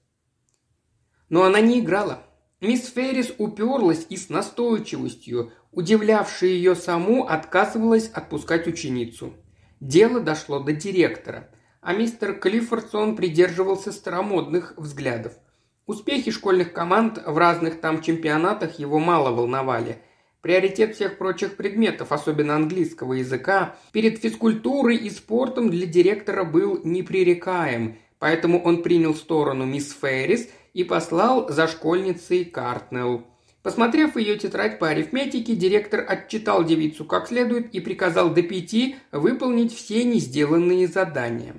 Но она не играла. Мисс Феррис уперлась и с настойчивостью, удивлявшей ее саму, отказывалась отпускать ученицу. Дело дошло до директора, а мистер Клиффордсон придерживался старомодных взглядов. Успехи школьных команд в разных там чемпионатах его мало волновали. Приоритет всех прочих предметов, особенно английского языка, перед физкультурой и спортом для директора был непререкаем, поэтому он принял сторону мисс Феррис и послал за школьницей Картнелл. Посмотрев ее тетрадь по арифметике, директор отчитал девицу как следует и приказал до пяти выполнить все не сделанные задания.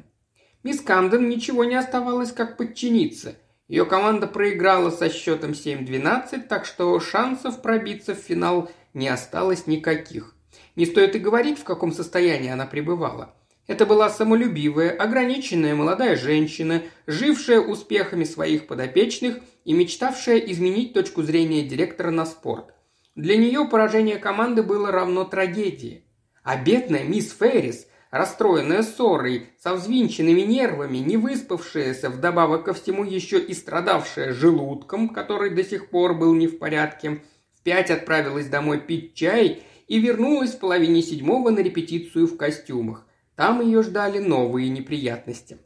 Мисс Камден ничего не оставалось, как подчиниться. Ее команда проиграла со счетом 7-12, так что шансов пробиться в финал не осталось никаких. Не стоит и говорить, в каком состоянии она пребывала – это была самолюбивая, ограниченная молодая женщина, жившая успехами своих подопечных и мечтавшая изменить точку зрения директора на спорт. Для нее поражение команды было равно трагедии. А бедная мисс Феррис, расстроенная ссорой, со взвинченными нервами, не выспавшаяся, вдобавок ко всему еще и страдавшая желудком, который до сих пор был не в порядке, в пять отправилась домой пить чай и вернулась в половине седьмого на репетицию в костюмах. Там ее ждали новые неприятности.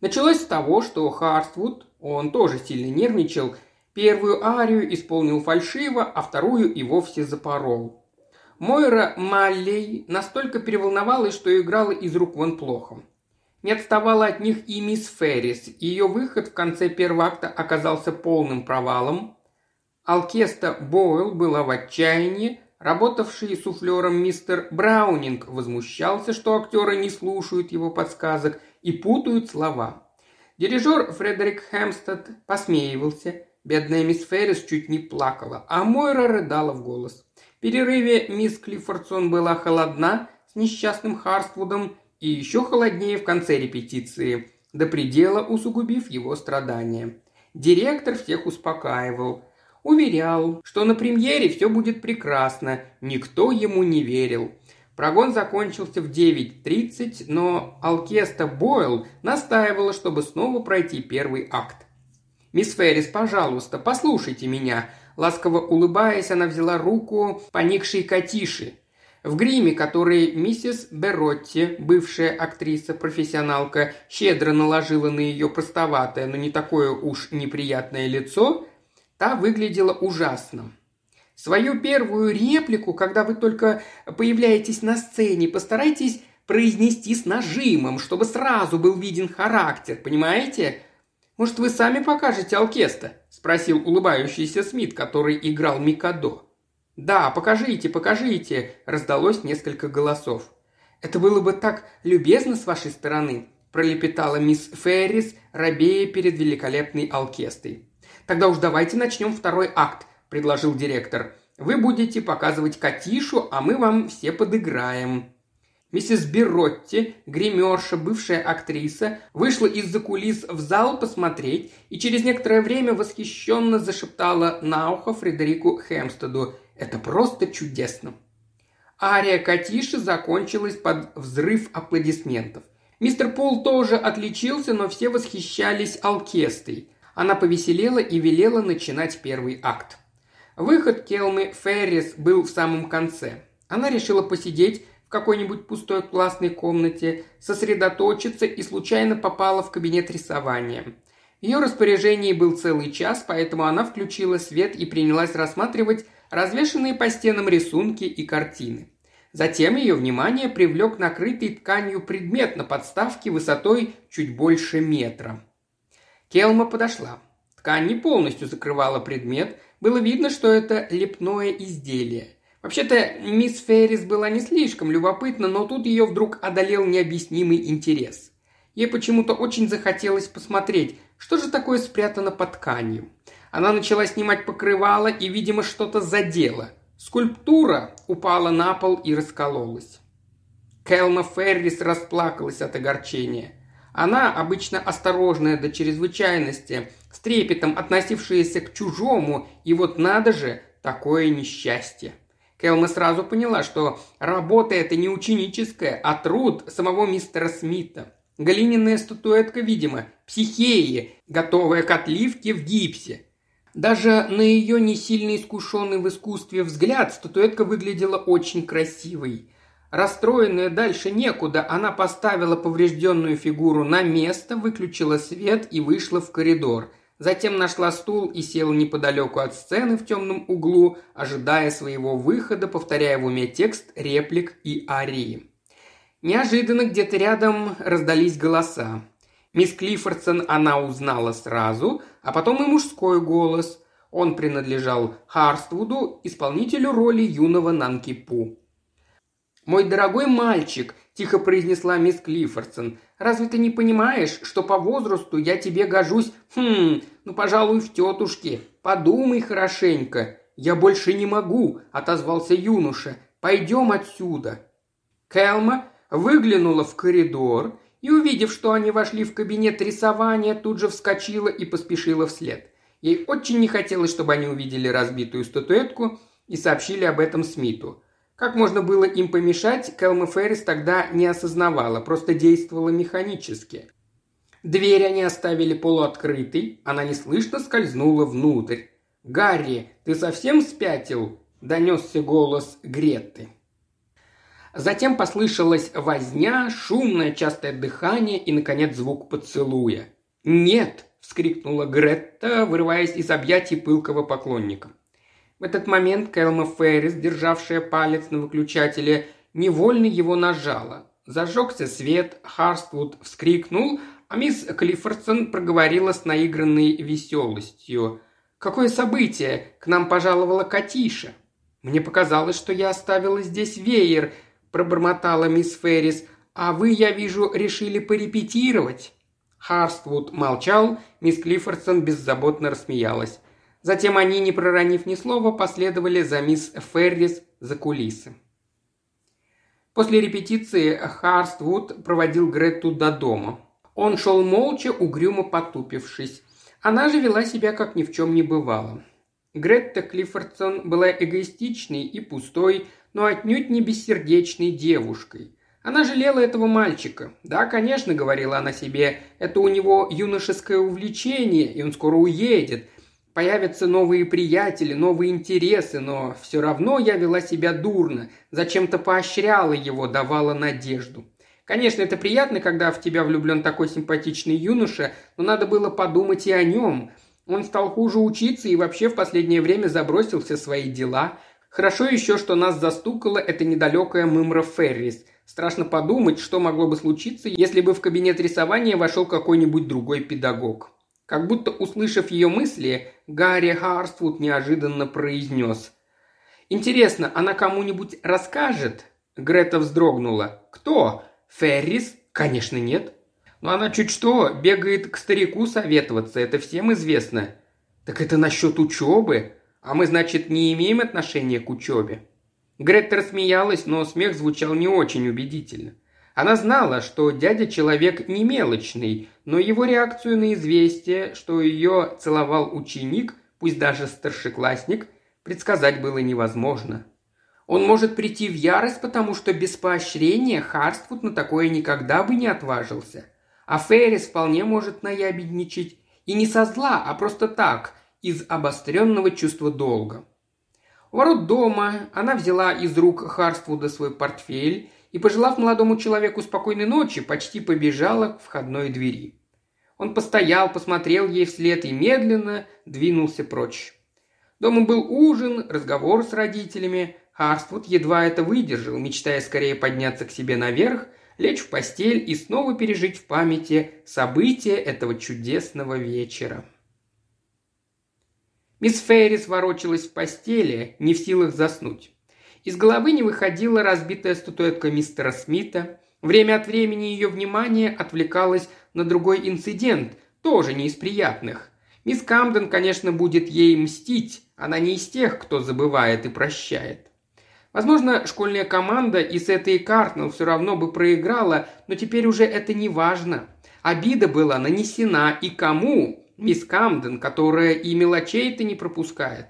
Началось с того, что Харствуд, он тоже сильно нервничал, первую арию исполнил фальшиво, а вторую и вовсе запорол. Мойра Маллей настолько переволновалась, что играла из рук вон плохо. Не отставала от них и мисс Феррис. Ее выход в конце первого акта оказался полным провалом. Алкеста Бойл была в отчаянии, Работавший суфлером мистер Браунинг возмущался, что актеры не слушают его подсказок и путают слова. Дирижер Фредерик Хэмстед посмеивался. Бедная мисс Феррис чуть не плакала, а Мойра рыдала в голос. Перерыве мисс Клиффордсон была холодна с несчастным Харствудом и еще холоднее в конце репетиции, до предела усугубив его страдания. Директор всех успокаивал – Уверял, что на премьере все будет прекрасно, никто ему не верил. Прогон закончился в 9.30, но Алкеста Бойл настаивала, чтобы снова пройти первый акт. «Мисс Феррис, пожалуйста, послушайте меня», Ласково улыбаясь, она взяла руку поникшей Катиши. В гриме, который миссис Беротти, бывшая актриса-профессионалка, щедро наложила на ее простоватое, но не такое уж неприятное лицо, та выглядела ужасно. Свою первую реплику, когда вы только появляетесь на сцене, постарайтесь произнести с нажимом, чтобы сразу был виден характер, понимаете? Может, вы сами покажете Алкеста?» – спросил улыбающийся Смит, который играл Микадо. «Да, покажите, покажите!» – раздалось несколько голосов. «Это было бы так любезно с вашей стороны», – пролепетала мисс Феррис, робея перед великолепной Алкестой. «Тогда уж давайте начнем второй акт», – предложил директор. «Вы будете показывать Катишу, а мы вам все подыграем». Миссис Биротти, гримерша, бывшая актриса, вышла из-за кулис в зал посмотреть и через некоторое время восхищенно зашептала на ухо Фредерику Хемстеду «Это просто чудесно!». Ария Катиши закончилась под взрыв аплодисментов. Мистер Пол тоже отличился, но все восхищались алкестой. Она повеселела и велела начинать первый акт. Выход Келмы Феррис был в самом конце. Она решила посидеть какой-нибудь пустой классной комнате, сосредоточиться и случайно попала в кабинет рисования. В ее распоряжении был целый час, поэтому она включила свет и принялась рассматривать развешанные по стенам рисунки и картины. Затем ее внимание привлек накрытый тканью предмет на подставке высотой чуть больше метра. Келма подошла. Ткань не полностью закрывала предмет, было видно, что это лепное изделие. Вообще-то, мисс Феррис была не слишком любопытна, но тут ее вдруг одолел необъяснимый интерес. Ей почему-то очень захотелось посмотреть, что же такое спрятано под тканью. Она начала снимать покрывало и, видимо, что-то задела. Скульптура упала на пол и раскололась. Кэлма Феррис расплакалась от огорчения. Она, обычно осторожная до чрезвычайности, с трепетом относившаяся к чужому, и вот надо же, такое несчастье. Келма сразу поняла, что работа это не ученическая, а труд самого мистера Смита. Глиняная статуэтка, видимо, психея, готовая к отливке в гипсе. Даже на ее не сильно искушенный в искусстве взгляд статуэтка выглядела очень красивой. Расстроенная дальше некуда, она поставила поврежденную фигуру на место, выключила свет и вышла в коридор – Затем нашла стул и села неподалеку от сцены в темном углу, ожидая своего выхода, повторяя в уме текст, реплик и арии. Неожиданно где-то рядом раздались голоса. Мисс Клиффордсон она узнала сразу, а потом и мужской голос. Он принадлежал Харствуду, исполнителю роли юного Нанки Пу. «Мой дорогой мальчик», – тихо произнесла мисс Клиффордсон, – «разве ты не понимаешь, что по возрасту я тебе гожусь, хм, ну, пожалуй, в тетушке. Подумай хорошенько». «Я больше не могу», – отозвался юноша. «Пойдем отсюда». Кэлма выглянула в коридор и, увидев, что они вошли в кабинет рисования, тут же вскочила и поспешила вслед. Ей очень не хотелось, чтобы они увидели разбитую статуэтку и сообщили об этом Смиту. Как можно было им помешать, Кэлма Феррис тогда не осознавала, просто действовала механически. Дверь они оставили полуоткрытой, она неслышно скользнула внутрь. «Гарри, ты совсем спятил?» – донесся голос Гретты. Затем послышалась возня, шумное частое дыхание и, наконец, звук поцелуя. «Нет!» – вскрикнула Гретта, вырываясь из объятий пылкого поклонника. В этот момент Кэлма Феррис, державшая палец на выключателе, невольно его нажала. Зажегся свет, Харствуд вскрикнул, а мисс Клиффордсон проговорила с наигранной веселостью. «Какое событие! К нам пожаловала Катиша!» «Мне показалось, что я оставила здесь веер», – пробормотала мисс Феррис. «А вы, я вижу, решили порепетировать». Харствуд молчал, мисс Клиффордсон беззаботно рассмеялась. Затем они, не проронив ни слова, последовали за мисс Феррис за кулисы. После репетиции Харствуд проводил Гретту до дома. Он шел молча, угрюмо потупившись. Она же вела себя, как ни в чем не бывало. Гретта Клиффордсон была эгоистичной и пустой, но отнюдь не бессердечной девушкой. Она жалела этого мальчика. Да, конечно, говорила она себе, это у него юношеское увлечение, и он скоро уедет. Появятся новые приятели, новые интересы, но все равно я вела себя дурно, зачем-то поощряла его, давала надежду. Конечно, это приятно, когда в тебя влюблен такой симпатичный юноша, но надо было подумать и о нем. Он стал хуже учиться и вообще в последнее время забросил все свои дела. Хорошо еще, что нас застукала эта недалекая Мымра Феррис – Страшно подумать, что могло бы случиться, если бы в кабинет рисования вошел какой-нибудь другой педагог. Как будто услышав ее мысли, Гарри Харствуд неожиданно произнес. «Интересно, она кому-нибудь расскажет?» Грета вздрогнула. «Кто? Феррис? Конечно, нет. Но она чуть что бегает к старику советоваться, это всем известно. Так это насчет учебы? А мы, значит, не имеем отношения к учебе?» Гретта рассмеялась, но смех звучал не очень убедительно. Она знала, что дядя человек не мелочный, но его реакцию на известие, что ее целовал ученик, пусть даже старшеклассник, предсказать было невозможно. Он может прийти в ярость, потому что без поощрения Харствуд на такое никогда бы не отважился. А Феррис вполне может наябедничать. И не со зла, а просто так, из обостренного чувства долга. У ворот дома она взяла из рук Харствуда свой портфель и, пожелав молодому человеку спокойной ночи, почти побежала к входной двери. Он постоял, посмотрел ей вслед и медленно двинулся прочь. Дома был ужин, разговор с родителями. Харствуд едва это выдержал, мечтая скорее подняться к себе наверх, лечь в постель и снова пережить в памяти события этого чудесного вечера. Мисс Феррис ворочалась в постели, не в силах заснуть. Из головы не выходила разбитая статуэтка мистера Смита. Время от времени ее внимание отвлекалось на другой инцидент, тоже не из приятных. Мисс Камден, конечно, будет ей мстить, она не из тех, кто забывает и прощает. Возможно, школьная команда и с этой Картнелл все равно бы проиграла, но теперь уже это не важно. Обида была нанесена и кому, мисс Камден, которая и мелочей-то не пропускает.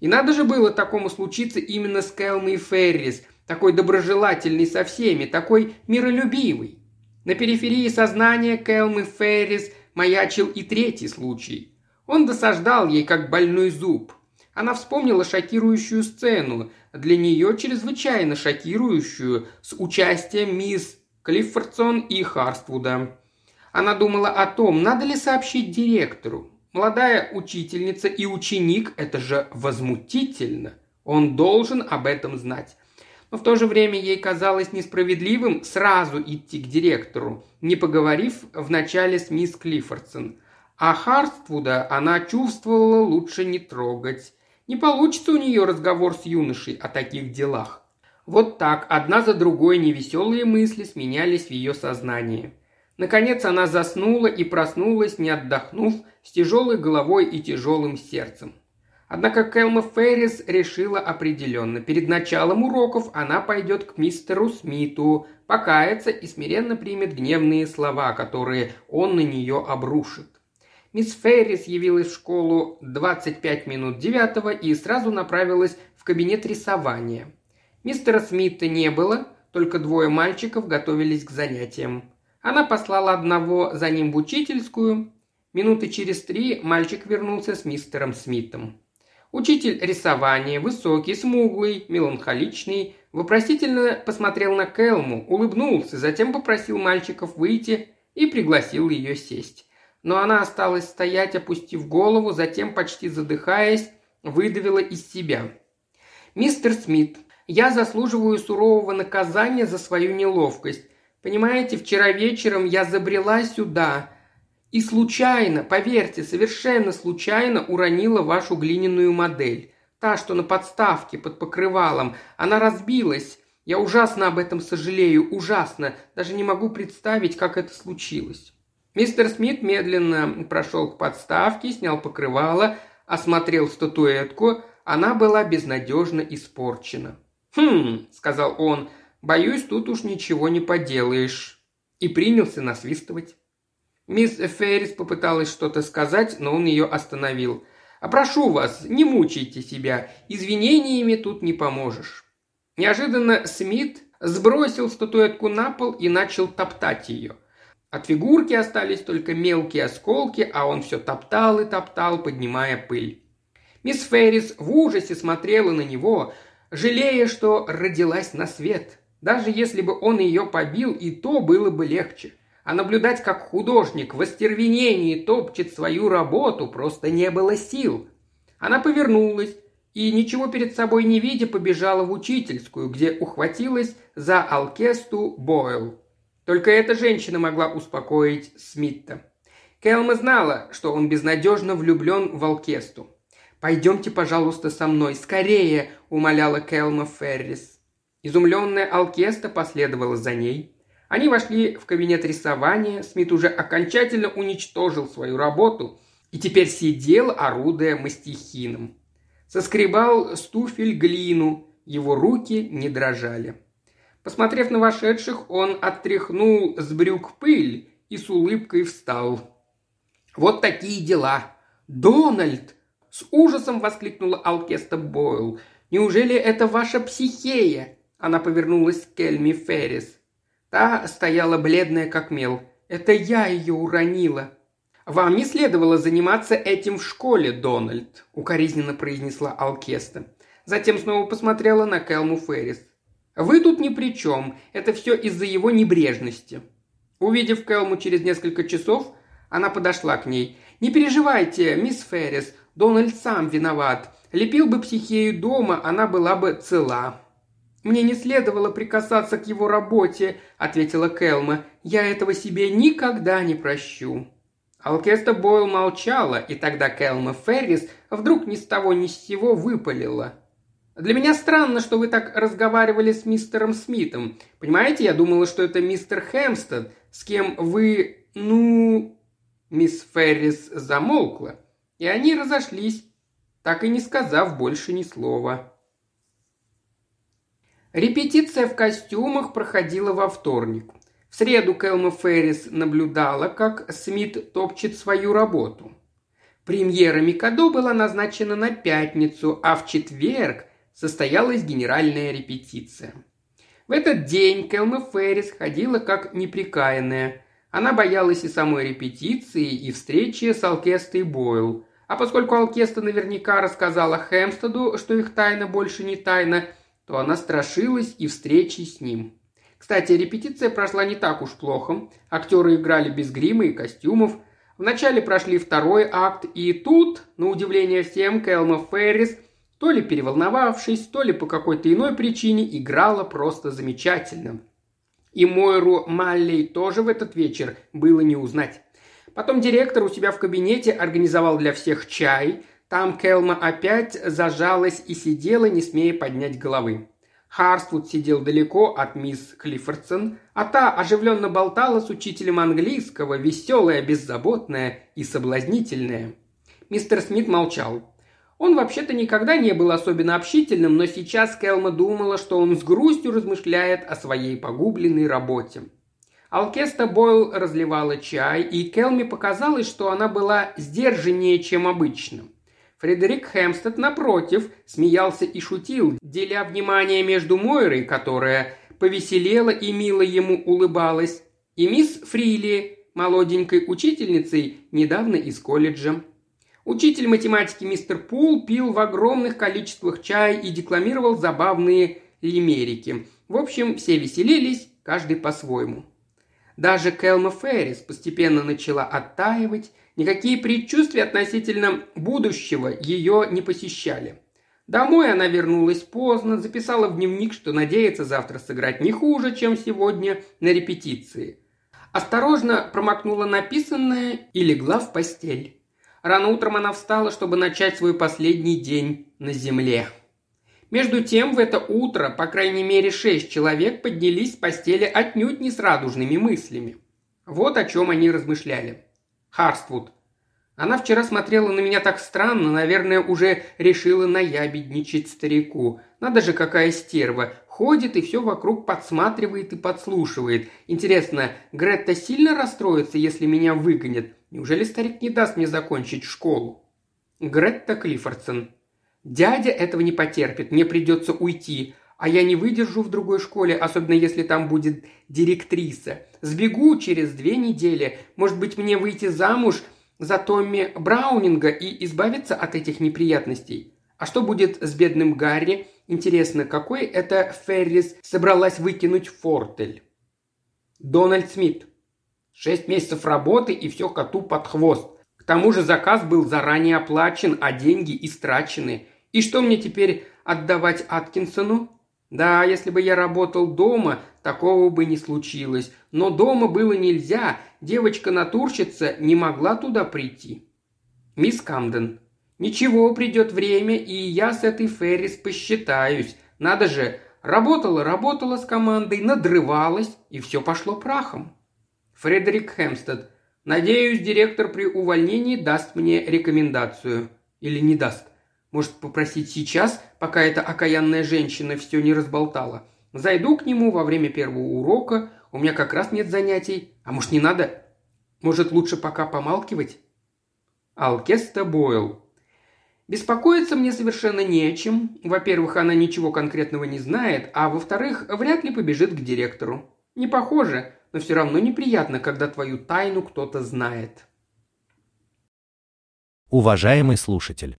И надо же было такому случиться именно с Кэлмой Феррис, такой доброжелательный со всеми, такой миролюбивый. На периферии сознания Кэлмы Феррис маячил и третий случай. Он досаждал ей, как больной зуб. Она вспомнила шокирующую сцену, для нее чрезвычайно шокирующую, с участием мисс Клиффордсон и Харствуда. Она думала о том, надо ли сообщить директору. Молодая учительница и ученик – это же возмутительно. Он должен об этом знать. Но в то же время ей казалось несправедливым сразу идти к директору, не поговорив вначале с мисс Клиффордсон. А Харствуда она чувствовала лучше не трогать. Не получится у нее разговор с юношей о таких делах. Вот так, одна за другой невеселые мысли сменялись в ее сознании. Наконец она заснула и проснулась, не отдохнув, с тяжелой головой и тяжелым сердцем. Однако Кэлма Феррис решила определенно. Перед началом уроков она пойдет к мистеру Смиту, покается и смиренно примет гневные слова, которые он на нее обрушит. Мисс Феррис явилась в школу 25 минут девятого и сразу направилась в кабинет рисования. Мистера Смита не было, только двое мальчиков готовились к занятиям. Она послала одного за ним в учительскую. Минуты через три мальчик вернулся с мистером Смитом. Учитель рисования, высокий, смуглый, меланхоличный, вопросительно посмотрел на Кэлму, улыбнулся, затем попросил мальчиков выйти и пригласил ее сесть. Но она осталась стоять, опустив голову, затем, почти задыхаясь, выдавила из себя. «Мистер Смит, я заслуживаю сурового наказания за свою неловкость. Понимаете, вчера вечером я забрела сюда и случайно, поверьте, совершенно случайно уронила вашу глиняную модель. Та, что на подставке под покрывалом. Она разбилась. Я ужасно об этом сожалею, ужасно. Даже не могу представить, как это случилось. Мистер Смит медленно прошел к подставке, снял покрывало, осмотрел статуэтку. Она была безнадежно испорчена. «Хм», — сказал он, Боюсь, тут уж ничего не поделаешь». И принялся насвистывать. Мисс Феррис попыталась что-то сказать, но он ее остановил. А прошу вас, не мучайте себя, извинениями тут не поможешь». Неожиданно Смит сбросил статуэтку на пол и начал топтать ее. От фигурки остались только мелкие осколки, а он все топтал и топтал, поднимая пыль. Мисс Феррис в ужасе смотрела на него, жалея, что родилась на свет. Даже если бы он ее побил, и то было бы легче. А наблюдать, как художник в остервенении топчет свою работу, просто не было сил. Она повернулась и, ничего перед собой не видя, побежала в учительскую, где ухватилась за алкесту Бойл. Только эта женщина могла успокоить Смитта. Келма знала, что он безнадежно влюблен в алкесту. «Пойдемте, пожалуйста, со мной, скорее!» – умоляла Келма Феррис. Изумленная Алкеста последовала за ней. Они вошли в кабинет рисования, Смит уже окончательно уничтожил свою работу и теперь сидел, орудуя мастихином. Соскребал стуфель глину, его руки не дрожали. Посмотрев на вошедших, он оттряхнул с брюк пыль и с улыбкой встал. «Вот такие дела! Дональд!» С ужасом воскликнула Алкеста Бойл. «Неужели это ваша психея?» Она повернулась к Кельми Феррис. Та стояла бледная, как мел. «Это я ее уронила». «Вам не следовало заниматься этим в школе, Дональд», – укоризненно произнесла Алкеста. Затем снова посмотрела на Келму Феррис. «Вы тут ни при чем. Это все из-за его небрежности». Увидев Келму через несколько часов, она подошла к ней. «Не переживайте, мисс Феррис, Дональд сам виноват. Лепил бы психею дома, она была бы цела». «Мне не следовало прикасаться к его работе», — ответила Келма. «Я этого себе никогда не прощу». Алкеста Бойл молчала, и тогда Келма Феррис вдруг ни с того ни с сего выпалила. «Для меня странно, что вы так разговаривали с мистером Смитом. Понимаете, я думала, что это мистер Хэмстед, с кем вы... ну...» Мисс Феррис замолкла. И они разошлись, так и не сказав больше ни слова. Репетиция в костюмах проходила во вторник. В среду Кэлма Феррис наблюдала, как Смит топчет свою работу. Премьера Микадо была назначена на пятницу, а в четверг состоялась генеральная репетиция. В этот день Кэлма Феррис ходила как неприкаянная. Она боялась и самой репетиции, и встречи с Алкестой Бойл. А поскольку Алкеста наверняка рассказала Хэмстеду, что их тайна больше не тайна, то она страшилась и встречи с ним. Кстати, репетиция прошла не так уж плохо. Актеры играли без грима и костюмов. Вначале прошли второй акт, и тут, на удивление всем, Кэлма Феррис, то ли переволновавшись, то ли по какой-то иной причине, играла просто замечательно. И Мойру Маллей тоже в этот вечер было не узнать. Потом директор у себя в кабинете организовал для всех чай. Там Келма опять зажалась и сидела, не смея поднять головы. Харствуд сидел далеко от мисс Клиффордсон, а та оживленно болтала с учителем английского, веселая, беззаботная и соблазнительная. Мистер Смит молчал. Он вообще-то никогда не был особенно общительным, но сейчас Келма думала, что он с грустью размышляет о своей погубленной работе. Алкеста Бойл разливала чай, и Келми показалось, что она была сдержаннее, чем обычно. Фредерик Хэмстед, напротив, смеялся и шутил, деля внимание между Мойрой, которая повеселела и мило ему улыбалась, и мисс Фрили, молоденькой учительницей, недавно из колледжа. Учитель математики мистер Пул пил в огромных количествах чай и декламировал забавные лимерики. В общем, все веселились, каждый по-своему. Даже Келма Феррис постепенно начала оттаивать, никакие предчувствия относительно будущего ее не посещали. Домой она вернулась поздно, записала в дневник, что надеется завтра сыграть не хуже, чем сегодня на репетиции. Осторожно промокнула написанное и легла в постель. Рано утром она встала, чтобы начать свой последний день на земле. Между тем, в это утро, по крайней мере, шесть человек поднялись с постели отнюдь не с радужными мыслями. Вот о чем они размышляли. Харствуд. Она вчера смотрела на меня так странно, наверное, уже решила наябедничать старику. Надо же, какая стерва. Ходит и все вокруг подсматривает и подслушивает. Интересно, Гретта сильно расстроится, если меня выгонят? Неужели старик не даст мне закончить школу? Гретта Клиффордсон. «Дядя этого не потерпит, мне придется уйти, а я не выдержу в другой школе, особенно если там будет директриса. Сбегу через две недели. Может быть, мне выйти замуж за Томми Браунинга и избавиться от этих неприятностей? А что будет с бедным Гарри? Интересно, какой это Феррис собралась выкинуть фортель? Дональд Смит. Шесть месяцев работы и все коту под хвост. К тому же заказ был заранее оплачен, а деньги истрачены. И что мне теперь отдавать Аткинсону? Да, если бы я работал дома, такого бы не случилось. Но дома было нельзя, девочка-натурщица не могла туда прийти. Мисс Камден. Ничего, придет время, и я с этой Феррис посчитаюсь. Надо же, работала, работала с командой, надрывалась, и все пошло прахом. Фредерик Хемстед. Надеюсь, директор при увольнении даст мне рекомендацию. Или не даст. Может, попросить сейчас, пока эта окаянная женщина все не разболтала. Зайду к нему во время первого урока, у меня как раз нет занятий. А может, не надо? Может, лучше пока помалкивать? Алкеста Бойл. Беспокоиться мне совершенно не о чем. Во-первых, она ничего конкретного не знает, а во-вторых, вряд ли побежит к директору. Не похоже, но все равно неприятно, когда твою тайну кто-то знает. Уважаемый слушатель,